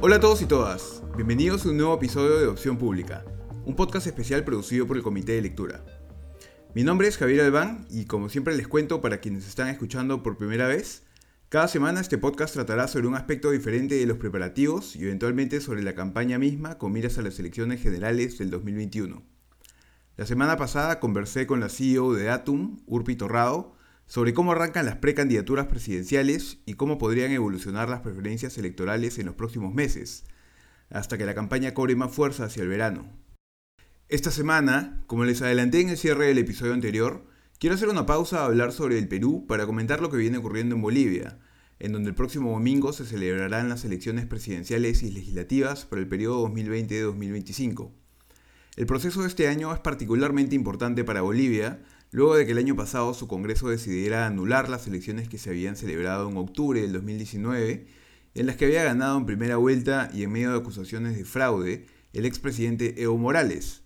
Hola a todos y todas, bienvenidos a un nuevo episodio de Opción Pública, un podcast especial producido por el Comité de Lectura. Mi nombre es Javier Albán y como siempre les cuento para quienes están escuchando por primera vez, cada semana este podcast tratará sobre un aspecto diferente de los preparativos y eventualmente sobre la campaña misma con miras a las elecciones generales del 2021. La semana pasada conversé con la CEO de Atum, Urpi Torrado, sobre cómo arrancan las precandidaturas presidenciales y cómo podrían evolucionar las preferencias electorales en los próximos meses, hasta que la campaña cobre más fuerza hacia el verano. Esta semana, como les adelanté en el cierre del episodio anterior, quiero hacer una pausa a hablar sobre el Perú para comentar lo que viene ocurriendo en Bolivia, en donde el próximo domingo se celebrarán las elecciones presidenciales y legislativas para el periodo 2020-2025. El proceso de este año es particularmente importante para Bolivia, luego de que el año pasado su Congreso decidiera anular las elecciones que se habían celebrado en octubre del 2019, en las que había ganado en primera vuelta y en medio de acusaciones de fraude el expresidente Evo Morales.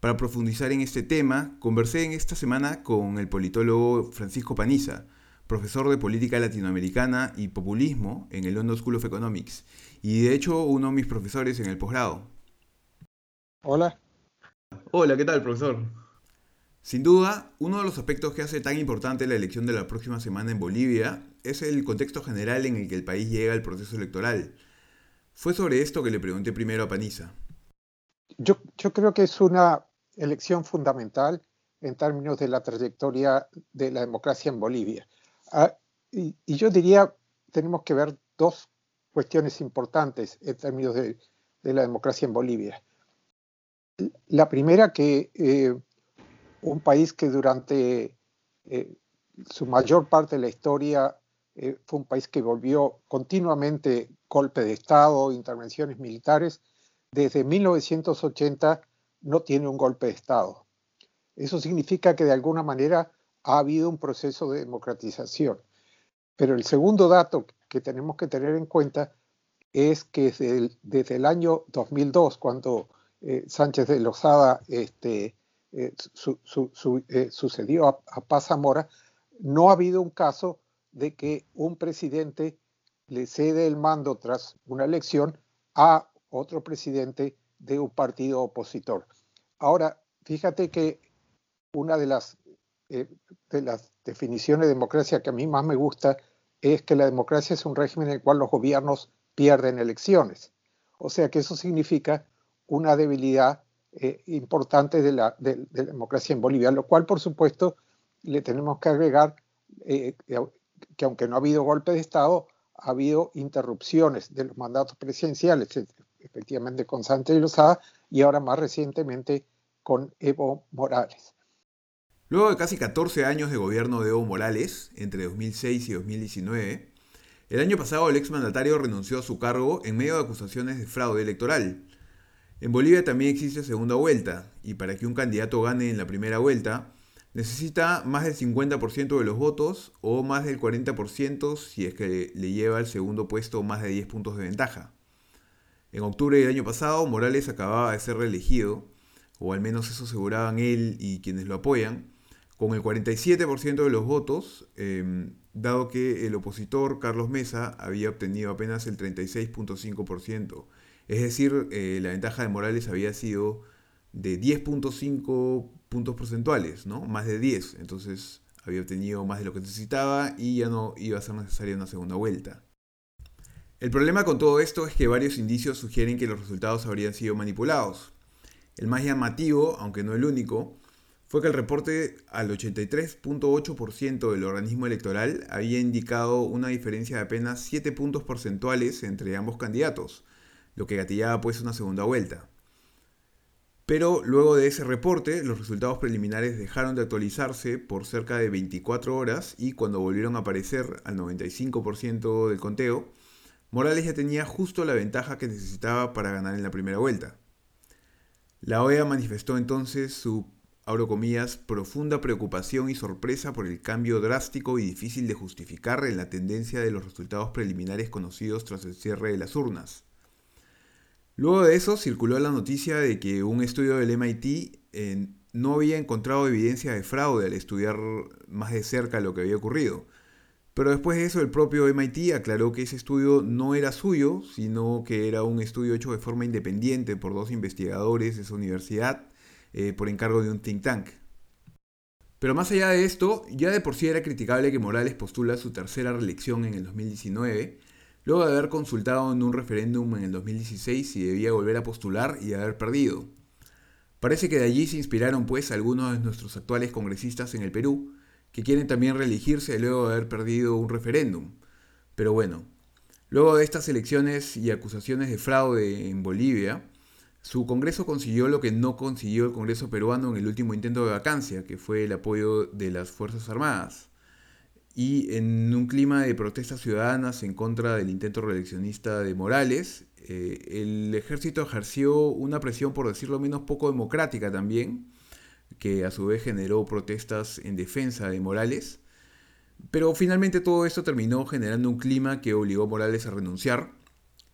Para profundizar en este tema, conversé en esta semana con el politólogo Francisco Paniza, profesor de política latinoamericana y populismo en el London School of Economics, y de hecho uno de mis profesores en el posgrado. Hola. Hola, ¿qué tal, profesor? Sin duda, uno de los aspectos que hace tan importante la elección de la próxima semana en Bolivia es el contexto general en el que el país llega al proceso electoral. Fue sobre esto que le pregunté primero a Paniza. Yo, creo que es una elección fundamental en términos de la trayectoria de la democracia en Bolivia. Ah, y, yo diría, tenemos que ver dos cuestiones importantes en términos de, la democracia en Bolivia. La primera, que eh, un país que durante eh, su mayor parte de la historia eh, fue un país que volvió continuamente golpe de Estado, intervenciones militares, desde 1980 no tiene un golpe de Estado. Eso significa que de alguna manera ha habido un proceso de democratización. Pero el segundo dato que tenemos que tener en cuenta es que desde el, año 2002, cuando eh, Sánchez de Lozada este, eh, eh, sucedió a, Paz Zamora, no ha habido un caso de que un presidente le cede el mando tras una elección a otro presidente de un partido opositor. Ahora, fíjate que una de las, eh, de las definiciones de democracia que a mí más me gusta es que la democracia es un régimen en el cual los gobiernos pierden elecciones. O sea que eso significa una debilidad eh, importantes de la, democracia en Bolivia, lo cual, por supuesto, le tenemos que agregar eh, que aunque no ha habido golpe de Estado, ha habido interrupciones de los mandatos presidenciales, efectivamente con Sánchez Lozada y ahora más recientemente con Evo Morales. Luego de casi 14 años de gobierno de Evo Morales, entre 2006 y 2019, el año pasado el exmandatario renunció a su cargo en medio de acusaciones de fraude electoral, en Bolivia también existe segunda vuelta, y para que un candidato gane en la primera vuelta, necesita más del 50% de los votos o más del 40% si es que le lleva al segundo puesto más de 10 puntos de ventaja. En octubre del año pasado, Morales acababa de ser reelegido, o al menos eso aseguraban él y quienes lo apoyan, con el 47% de los votos, em, dado que el opositor Carlos Mesa había obtenido apenas el 36.5%. Es decir, eh, la ventaja de Morales había sido de 10.5 puntos porcentuales, ¿no? Más de 10. Entonces había obtenido más de lo que necesitaba y ya no iba a ser necesaria una segunda vuelta. El problema con todo esto es que varios indicios sugieren que los resultados habrían sido manipulados. El más llamativo, aunque no el único, fue que el reporte al 83.8% del organismo electoral había indicado una diferencia de apenas 7 puntos porcentuales entre ambos candidatos, lo que gatillaba pues una segunda vuelta. Pero luego de ese reporte, los resultados preliminares dejaron de actualizarse por cerca de 24 horas y cuando volvieron a aparecer al 95% del conteo, Morales ya tenía justo la ventaja que necesitaba para ganar en la primera vuelta. La OEA manifestó entonces su, abro profunda preocupación y sorpresa por el cambio drástico y difícil de justificar en la tendencia de los resultados preliminares conocidos tras el cierre de las urnas. Luego de eso circuló la noticia de que un estudio del MIT no había encontrado evidencia de fraude al estudiar más de cerca lo que había ocurrido. Pero después de eso el propio MIT aclaró que ese estudio no era suyo, sino que era un estudio hecho de forma independiente por dos investigadores de su universidad eh, por encargo de un think tank. Pero más allá de esto, ya de por sí era criticable que Morales postula su tercera reelección en el 2019, luego de haber consultado en un referéndum en el 2016 si debía volver a postular y haber perdido. Parece que de allí se inspiraron pues algunos de nuestros actuales congresistas en el Perú, que quieren también reelegirse luego de haber perdido un referéndum. Pero bueno, luego de estas elecciones y acusaciones de fraude en Bolivia, su Congreso consiguió lo que no consiguió el Congreso peruano en el último intento de vacancia, que fue el apoyo de las Fuerzas Armadas. Y en un clima de protestas ciudadanas en contra del intento reeleccionista de Morales, eh, el ejército ejerció una presión, por decirlo menos, poco democrática también, que a su vez generó protestas en defensa de Morales. Pero finalmente todo esto terminó generando un clima que obligó a Morales a renunciar.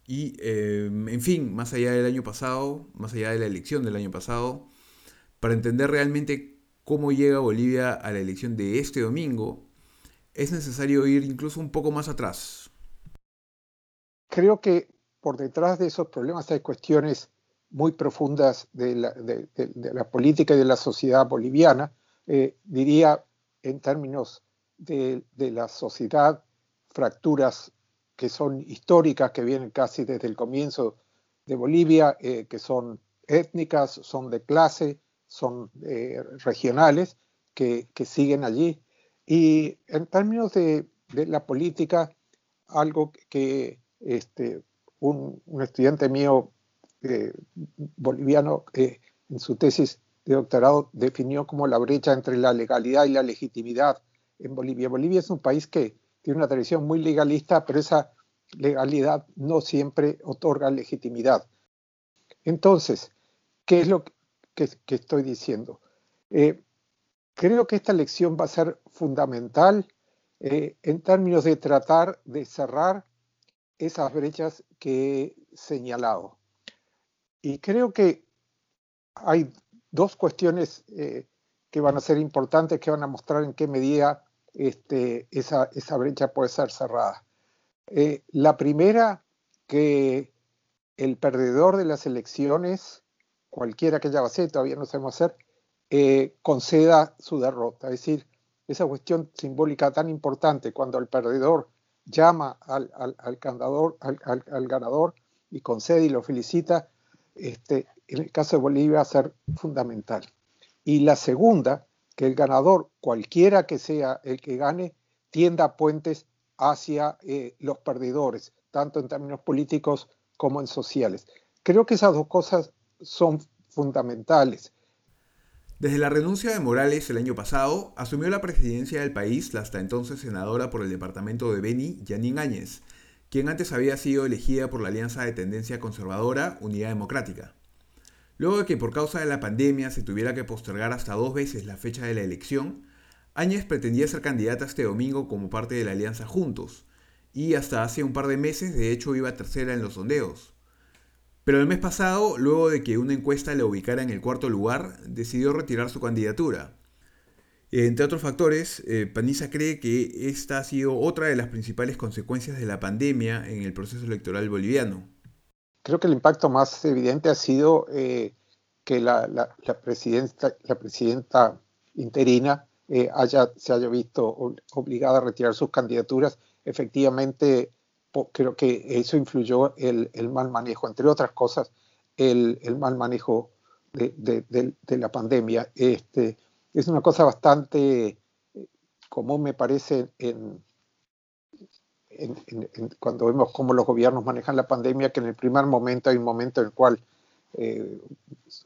Y, em, en fin, más allá del año pasado, más allá de la elección del año pasado, para entender realmente cómo llega Bolivia a la elección de este domingo, es necesario ir incluso un poco más atrás. Creo que por detrás de esos problemas hay cuestiones muy profundas de la, política y de la sociedad boliviana, eh, diría en términos de, la sociedad, fracturas que son históricas, que vienen casi desde el comienzo de Bolivia, eh, que son étnicas, son de clase, son eh, regionales, que, siguen allí. Y en términos de, la política, algo que este, un, un estudiante mío eh, boliviano en su tesis de doctorado definió como la brecha entre la legalidad y la legitimidad en Bolivia. Bolivia es un país que tiene una tradición muy legalista, pero esa legalidad no siempre otorga legitimidad. Entonces, ¿qué es lo que, estoy diciendo? Eh, creo que esta lección va a ser fundamental en términos de tratar de cerrar esas brechas que he señalado. Y creo que hay dos cuestiones eh, que van a ser importantes, que van a mostrar en qué medida este, esa, brecha puede ser cerrada. Eh, la primera, que el perdedor de las elecciones, cualquiera que ya va a ser, todavía no sabemos hacer, eh, conceda su derrota. Es decir, esa cuestión simbólica tan importante cuando el perdedor llama al, al, al, al ganador y concede y lo felicita, este, en el caso de Bolivia va a ser fundamental. Y la segunda, que el ganador, cualquiera que sea el que gane, tienda puentes hacia eh, los perdedores, tanto en términos políticos como en sociales. Creo que esas dos cosas son fundamentales. Desde la renuncia de Morales el año pasado, asumió la presidencia del país la hasta entonces senadora por el departamento de Beni, Janine Áñez, quien antes había sido elegida por la alianza de tendencia conservadora Unidad Democrática. Luego de que por causa de la pandemia se tuviera que postergar hasta dos veces la fecha de la elección, Áñez pretendía ser candidata este domingo como parte de la alianza Juntos, y hasta hace un par de meses de hecho iba tercera en los sondeos. Pero el mes pasado, luego de que una encuesta le ubicara en el cuarto lugar, decidió retirar su candidatura, entre otros factores, eh, Panisa cree que esta ha sido otra de las principales consecuencias de la pandemia en el proceso electoral boliviano. Creo que el impacto más evidente ha sido eh, que la, presidenta, interina eh, se haya visto obligada a retirar sus candidaturas. Efectivamente, creo que eso influyó el, mal manejo, entre otras cosas, el, mal manejo de, la pandemia. Este, es una cosa bastante eh, común, me parece, en, cuando vemos cómo los gobiernos manejan la pandemia, que en el primer momento hay un momento en el cual eh,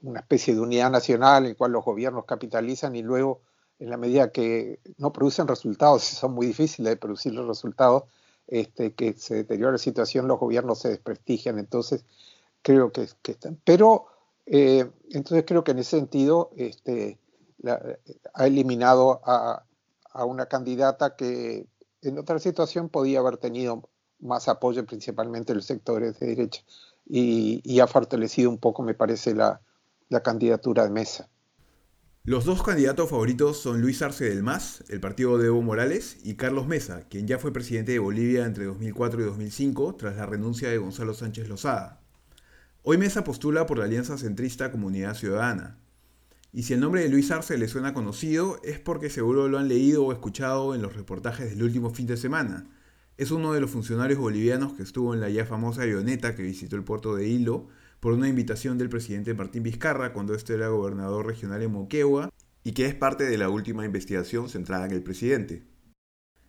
una especie de unidad nacional en el cual los gobiernos capitalizan y luego en la medida que no producen resultados, son muy difíciles de producir los resultados, este, que se deteriora la situación, los gobiernos se desprestigian. Entonces, creo que, están. Pero, eh, entonces creo que en ese sentido, este, ha eliminado a, una candidata que en otra situación podía haber tenido más apoyo, principalmente en los sectores de derecha, y, ha fortalecido un poco, me parece, la, candidatura de mesa. Los dos candidatos favoritos son Luis Arce del MAS, el partido de Evo Morales, y Carlos Mesa, quien ya fue presidente de Bolivia entre 2004 y 2005 tras la renuncia de Gonzalo Sánchez Lozada. Hoy Mesa postula por la alianza centrista Comunidad Ciudadana. Y si el nombre de Luis Arce le suena conocido, es porque seguro lo han leído o escuchado en los reportajes del último fin de semana. Es uno de los funcionarios bolivianos que estuvo en la ya famosa avioneta que visitó el puerto de Hilo por una invitación del presidente Martín Vizcarra cuando este era gobernador regional en Moquegua y que es parte de la última investigación centrada en el presidente.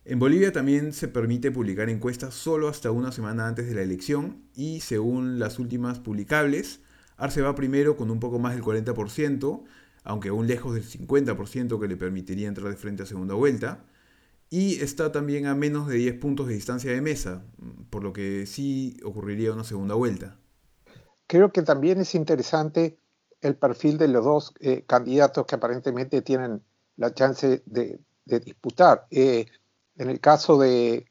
En Bolivia también se permite publicar encuestas solo hasta una semana antes de la elección y según las últimas publicables, Arce va primero con un poco más del 40%, aunque aún lejos del 50% que le permitiría entrar de frente a segunda vuelta, y está también a menos de 10 puntos de distancia de mesa, por lo que sí ocurriría una segunda vuelta. Creo que también es interesante el perfil de los dos eh, candidatos que aparentemente tienen la chance de, disputar. Eh, en el caso de,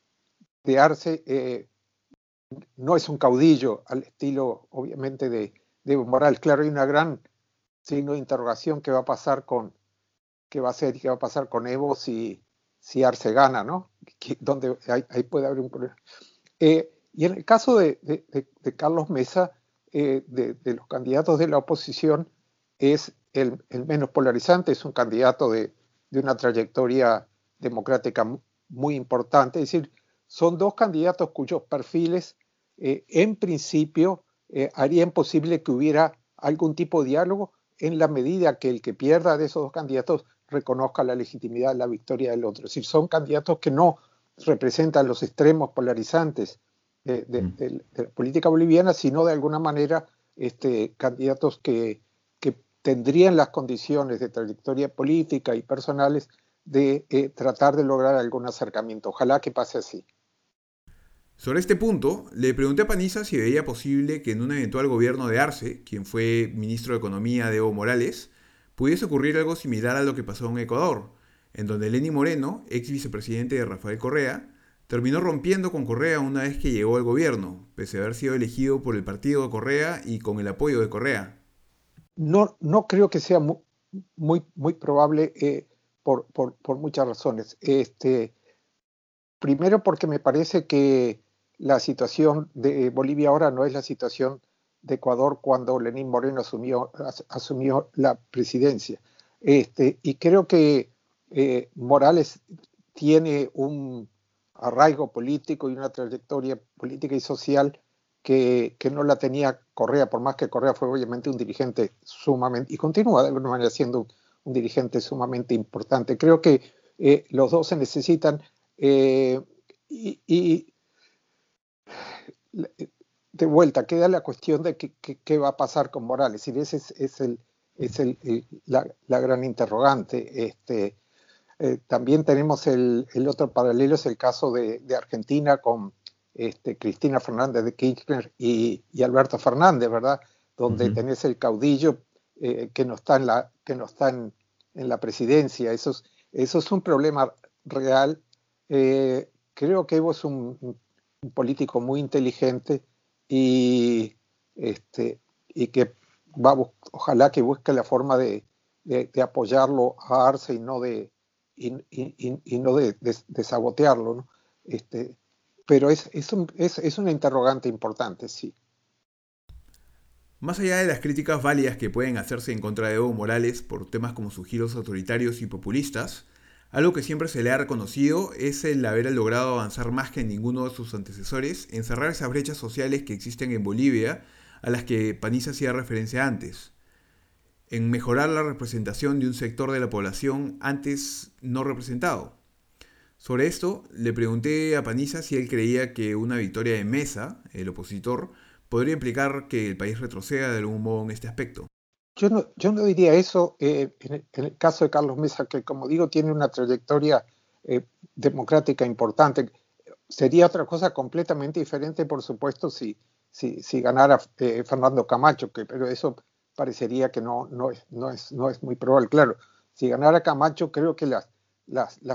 Arce, eh, no es un caudillo al estilo, obviamente, de, Evo Morales. Claro, hay una gran signo de interrogación que va a pasar con qué va a ser qué va a pasar con Evo si, si Arce gana, ¿no? donde ahí, puede haber un problema. y en el caso de Carlos Mesa, eh, de, los candidatos de la oposición es el, menos polarizante, es un candidato de, una trayectoria democrática muy importante. Es decir, son dos candidatos cuyos perfiles eh, en principio eh, harían posible que hubiera algún tipo de diálogo en la medida que el que pierda de esos dos candidatos reconozca la legitimidad de la victoria del otro. Es decir, son candidatos que no representan los extremos polarizantes de, la política boliviana, sino de alguna manera este, candidatos que, tendrían las condiciones de trayectoria política y personales de eh, tratar de lograr algún acercamiento. Ojalá que pase así. Sobre este punto, le pregunté a Paniza si veía posible que en un eventual gobierno de Arce, quien fue ministro de Economía de Evo Morales, pudiese ocurrir algo similar a lo que pasó en Ecuador, en donde Lenny Moreno, ex vicepresidente de Rafael Correa, terminó rompiendo con Correa una vez que llegó al gobierno, pese a haber sido elegido por el partido de Correa y con el apoyo de Correa. No, no creo que sea muy, muy, probable eh, por, muchas razones. Este, primero porque me parece que la situación de Bolivia ahora no es la situación de Ecuador cuando Lenín Moreno asumió, asumió la presidencia. Este, y creo que eh, Morales tiene un, arraigo político y una trayectoria política y social que, no la tenía Correa, por más que Correa fue obviamente un dirigente sumamente, y continúa de alguna manera siendo un, dirigente sumamente importante. Creo que eh, los dos se necesitan eh, y, de vuelta queda la cuestión de qué va a pasar con Morales. Y ese es, el, es la, la, gran interrogante. Este, eh, también tenemos el, otro paralelo, es el caso de, Argentina con este, Cristina Fernández de Kirchner y, Alberto Fernández, ¿verdad? Donde tenés el caudillo eh, que no está en la, que no está en, la presidencia. Eso es, eso es un problema real. Eh, creo que Evo es un, político muy inteligente y, este, y que va, ojalá que busque la forma de, de apoyarlo a Arce y no de, y, no de, sabotearlo. ¿no? Este, pero es, es, es, es una interrogante importante, sí. Más allá de las críticas válidas que pueden hacerse en contra de Evo Morales por temas como sus giros autoritarios y populistas, algo que siempre se le ha reconocido es el haber logrado avanzar más que ninguno de sus antecesores en cerrar esas brechas sociales que existen en Bolivia a las que Paniza hacía referencia antes en mejorar la representación de un sector de la población antes no representado. Sobre esto, le pregunté a Paniza si él creía que una victoria de Mesa, el opositor, podría implicar que el país retroceda de algún modo en este aspecto. Yo no, diría eso eh, en, el, caso de Carlos Mesa, que como digo tiene una trayectoria eh, democrática importante. Sería otra cosa completamente diferente, por supuesto, si, ganara eh, Fernando Camacho, pero eso parecería que no, es, muy probable. Claro, si ganara Camacho, creo que las,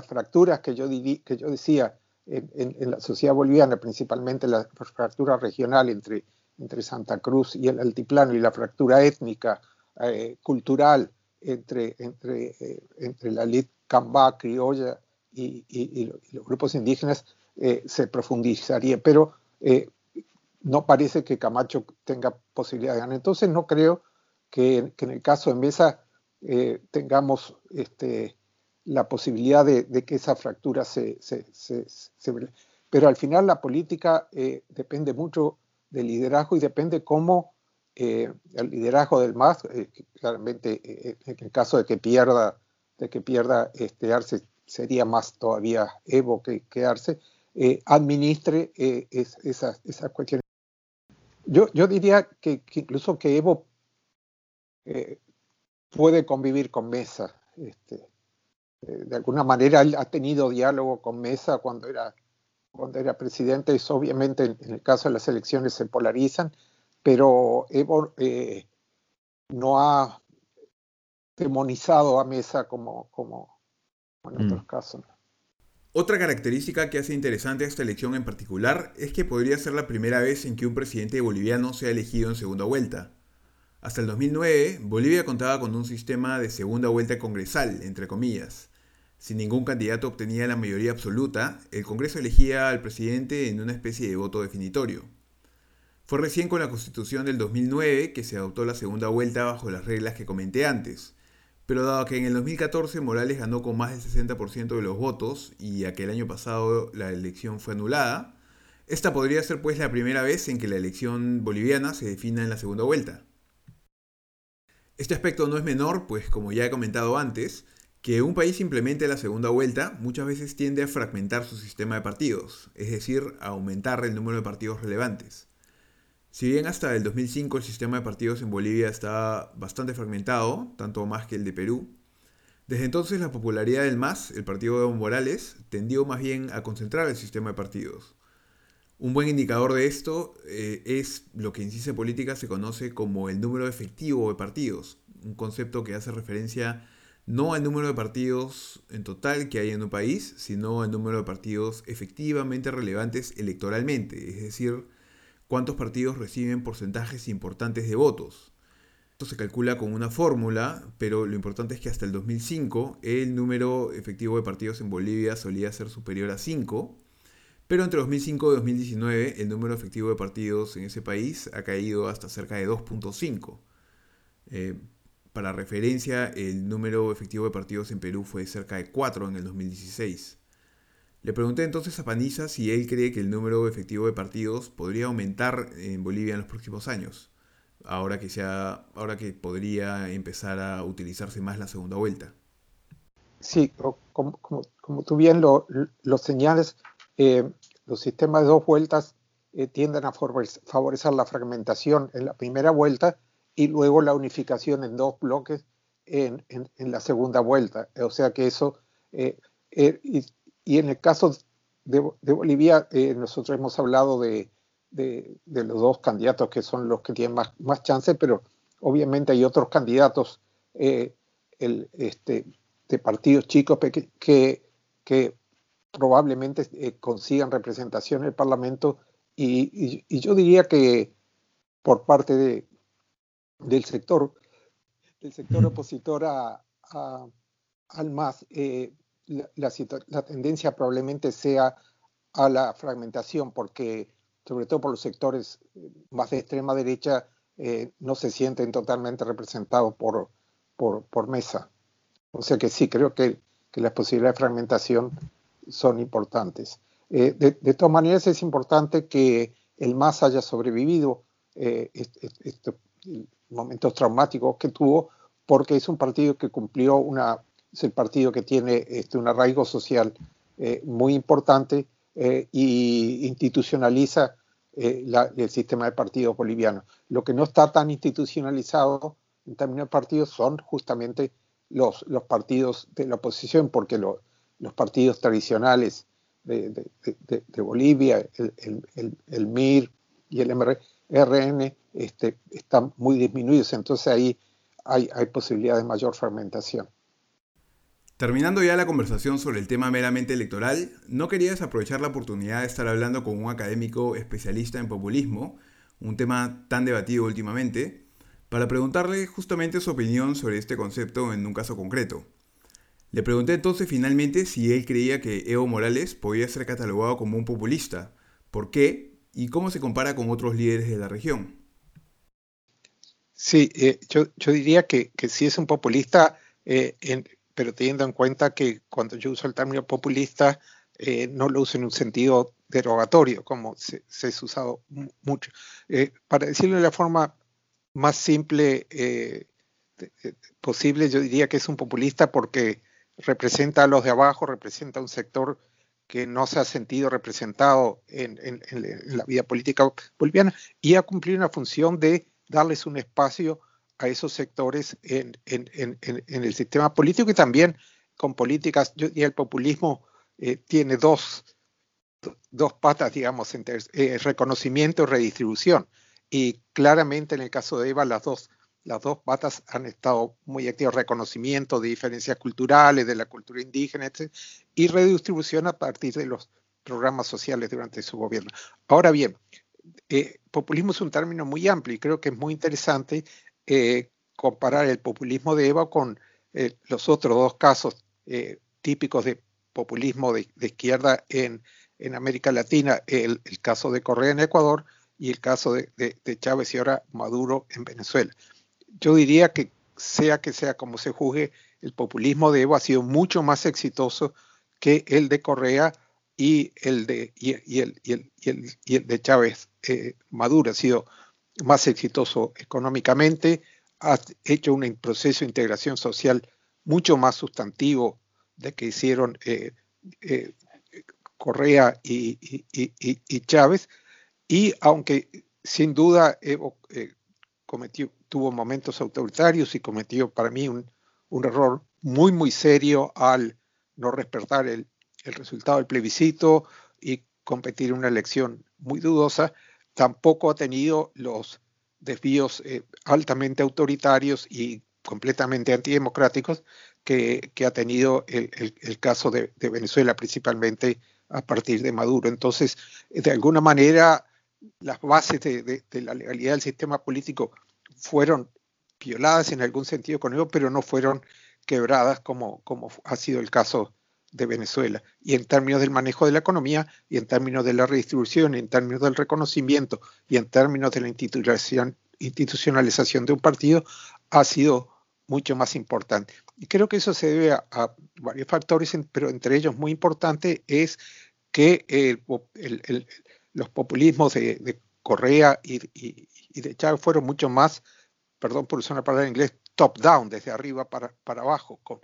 fracturas que yo, decía en, en, la sociedad boliviana, principalmente la fractura regional entre, entre Santa Cruz y el altiplano y la fractura étnica, eh, cultural, entre, entre, eh, entre la elite cambá criolla y, los grupos indígenas eh, se profundizaría, pero no parece que Camacho tenga posibilidad de ganar. Entonces no creo que, en el caso de Mesa tengamos este, la posibilidad de, que esa fractura se, se, Pero al final la política depende mucho del liderazgo y depende cómo eh, el liderazgo del MAS, eh, claramente eh, en el caso de que pierda, de que pierda este Arce, sería más todavía Evo que, que Arce, administre esas, esas cuestiones. Yo, yo diría que, incluso que Evo puede convivir con Mesa. Este, de alguna manera él ha tenido diálogo con Mesa cuando era, cuando era presidente, y obviamente en el caso de las elecciones se polarizan, pero Evo eh, no ha demonizado a Mesa como, como en otros mm. casos. Otra característica que hace interesante esta elección en particular es que podría ser la primera vez en que un presidente boliviano sea elegido en segunda vuelta. Hasta el 2009, Bolivia contaba con un sistema de segunda vuelta congresal, entre comillas. Si ningún candidato obtenía la mayoría absoluta, el Congreso elegía al presidente en una especie de voto definitorio. Fue recién con la Constitución del 2009 que se adoptó la segunda vuelta bajo las reglas que comenté antes. Pero dado que en el 2014 Morales ganó con más del 60% de los votos y a que el año pasado la elección fue anulada, esta podría ser pues la primera vez en que la elección boliviana se defina en la segunda vuelta. Este aspecto no es menor, pues como ya he comentado antes, que un país implemente la segunda vuelta muchas veces tiende a fragmentar su sistema de partidos, es decir, a aumentar el número de partidos relevantes. Si bien hasta el 2005 el sistema de partidos en Bolivia estaba bastante fragmentado, tanto más que el de Perú, desde entonces la popularidad del MAS, el partido de Evo Morales, tendió más bien a concentrar el sistema de partidos. Un buen indicador de esto eh, es lo que en ciencia política se conoce como el número efectivo de partidos, un concepto que hace referencia no al número de partidos en total que hay en un país, sino al número de partidos efectivamente relevantes electoralmente, es decir, cuántos partidos reciben porcentajes importantes de votos. Esto se calcula con una fórmula, pero lo importante es que hasta el 2005 el número efectivo de partidos en Bolivia solía ser superior a 5, pero entre 2005 y 2019 el número efectivo de partidos en ese país ha caído hasta cerca de 2.5. Eh, para referencia, el número efectivo de partidos en Perú fue cerca de 4 en el 2016. Le pregunté entonces a Paniza si él cree que el número efectivo de partidos podría aumentar en Bolivia en los próximos años, ahora que, ahora que podría empezar a utilizarse más la segunda vuelta. Sí, como, tú bien lo, señales, eh, los sistemas de dos vueltas eh, tienden a favorecer la fragmentación en la primera vuelta y luego la unificación en dos bloques en, la segunda vuelta. O sea que eso eh, y en el caso de, Bolivia, eh, nosotros hemos hablado de, los dos candidatos que son los que tienen más, más chance, pero obviamente hay otros candidatos eh, este, de partidos chicos que, que probablemente eh, consigan representación en el Parlamento y, yo diría que por parte de, del sector del sector opositor a, al MAS, la, tendencia probablemente sea a la fragmentación, porque sobre todo por los sectores eh, más de extrema derecha eh, no se sienten totalmente representados por, por, mesa. O sea que sí, creo que, las posibilidades de fragmentación son importantes. Eh, de, todas maneras, es importante que el MAS haya sobrevivido estos momentos traumáticos que tuvo, porque es un partido que cumplió una es el partido que tiene este, un arraigo social eh, muy importante eh, y institucionaliza eh, el sistema de partidos boliviano. Lo que no está tan institucionalizado en términos de partidos son justamente los, los partidos de la oposición, porque los partidos tradicionales de, Bolivia, el, MIR y el MRN, este, están muy disminuidos, entonces ahí hay, hay posibilidad de mayor fragmentación. Terminando ya la conversación sobre el tema meramente electoral, no quería desaprovechar la oportunidad de estar hablando con un académico especialista en populismo, un tema tan debatido últimamente, para preguntarle justamente su opinión sobre este concepto en un caso concreto. Le pregunté entonces finalmente si él creía que Evo Morales podía ser catalogado como un populista, por qué y cómo se compara con otros líderes de la región. Sí, eh, yo, diría que, que sí es un populista, eh, pero teniendo en cuenta que cuando yo uso el término populista, eh, no lo uso en un sentido derogatorio, como se, se ha usado mucho. para decirlo de la forma más simple posible, yo diría que es un populista porque representa a los de abajo, representa un sector que no se ha sentido representado en, la vida política boliviana y ha cumplido una función de darles un espacio a esos sectores en, el sistema político y también con políticas, diría el populismo eh, tiene dos, dos patas, digamos, entre eh, reconocimiento y redistribución. Y claramente en el caso de Eva las dos las dos patas han estado muy activas, reconocimiento de diferencias culturales, de la cultura indígena, etc., y redistribución a partir de los programas sociales durante su gobierno. Ahora bien, eh, populismo es un término muy amplio y creo que es muy interesante eh, comparar el populismo de Eva con eh, los otros dos casos típicos de populismo de, izquierda en, América Latina, el, caso de Correa en Ecuador y el caso de Chávez y ahora Maduro en Venezuela yo diría que sea que sea como se juzgue, el populismo de Evo ha sido mucho más exitoso que el de Correa y el de, y, el, de Chávez eh, Maduro. Ha sido más exitoso económicamente, ha hecho un proceso de integración social mucho más sustantivo de que hicieron eh, eh, Correa y, y, Chávez. Y aunque sin duda cometió, tuvo momentos autoritarios y cometió para mí un, error muy, muy serio al no respetar el, resultado del plebiscito y competir en una elección muy dudosa, tampoco ha tenido los desvíos eh, altamente autoritarios y completamente antidemocráticos que, ha tenido el, caso de, Venezuela, principalmente a partir de Maduro. Entonces, de alguna manera, las bases de la legalidad del sistema político fueron violadas en algún sentido con ello, pero no fueron quebradas como, como ha sido el caso de Venezuela. Y en términos del manejo de la economía, y en términos de la redistribución, y en términos del reconocimiento, y en términos de la institucionalización de un partido, ha sido mucho más importante. Y creo que eso se debe a, varios factores, pero entre ellos muy importante es que los populismos de, Correa y, y de Chávez fueron mucho más, perdón por usar una palabra en inglés, top-down, desde arriba para, para abajo. Con,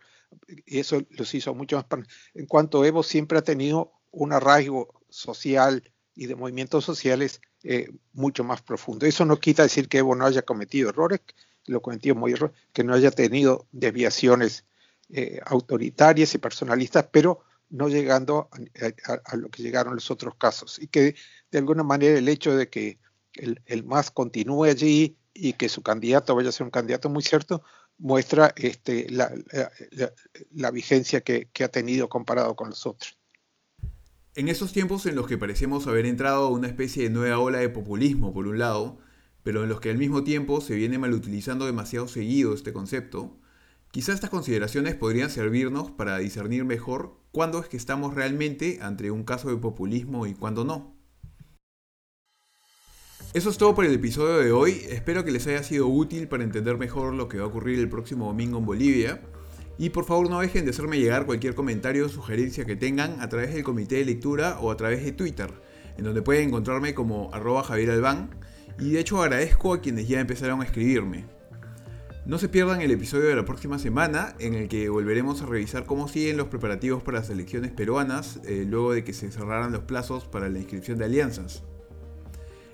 y eso los hizo mucho más. En cuanto Evo siempre ha tenido un arraigo social y de movimientos sociales eh, mucho más profundo. Eso no quita decir que Evo no haya cometido errores, lo cometió muy error, que no haya tenido desviaciones eh, autoritarias y personalistas, pero no llegando a, lo que llegaron los otros casos. Y que de alguna manera el hecho de que el, el MAS continúe allí y que su candidato vaya a ser un candidato muy cierto, muestra este, la, vigencia que, que, ha tenido comparado con los otros. En esos tiempos en los que parecemos haber entrado a una especie de nueva ola de populismo, por un lado, pero en los que al mismo tiempo se viene malutilizando demasiado seguido este concepto, quizá estas consideraciones podrían servirnos para discernir mejor cuándo es que estamos realmente ante un caso de populismo y cuándo no. Eso es todo por el episodio de hoy. Espero que les haya sido útil para entender mejor lo que va a ocurrir el próximo domingo en Bolivia. Y por favor no dejen de hacerme llegar cualquier comentario o sugerencia que tengan a través del comité de lectura o a través de Twitter, en donde pueden encontrarme como arroba Javier Albán. Y de hecho agradezco a quienes ya empezaron a escribirme. No se pierdan el episodio de la próxima semana en el que volveremos a revisar cómo siguen los preparativos para las elecciones peruanas eh, luego de que se cerraran los plazos para la inscripción de alianzas.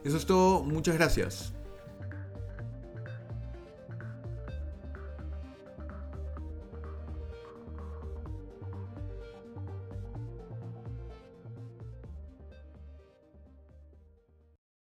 Eso es todo, muchas gracias.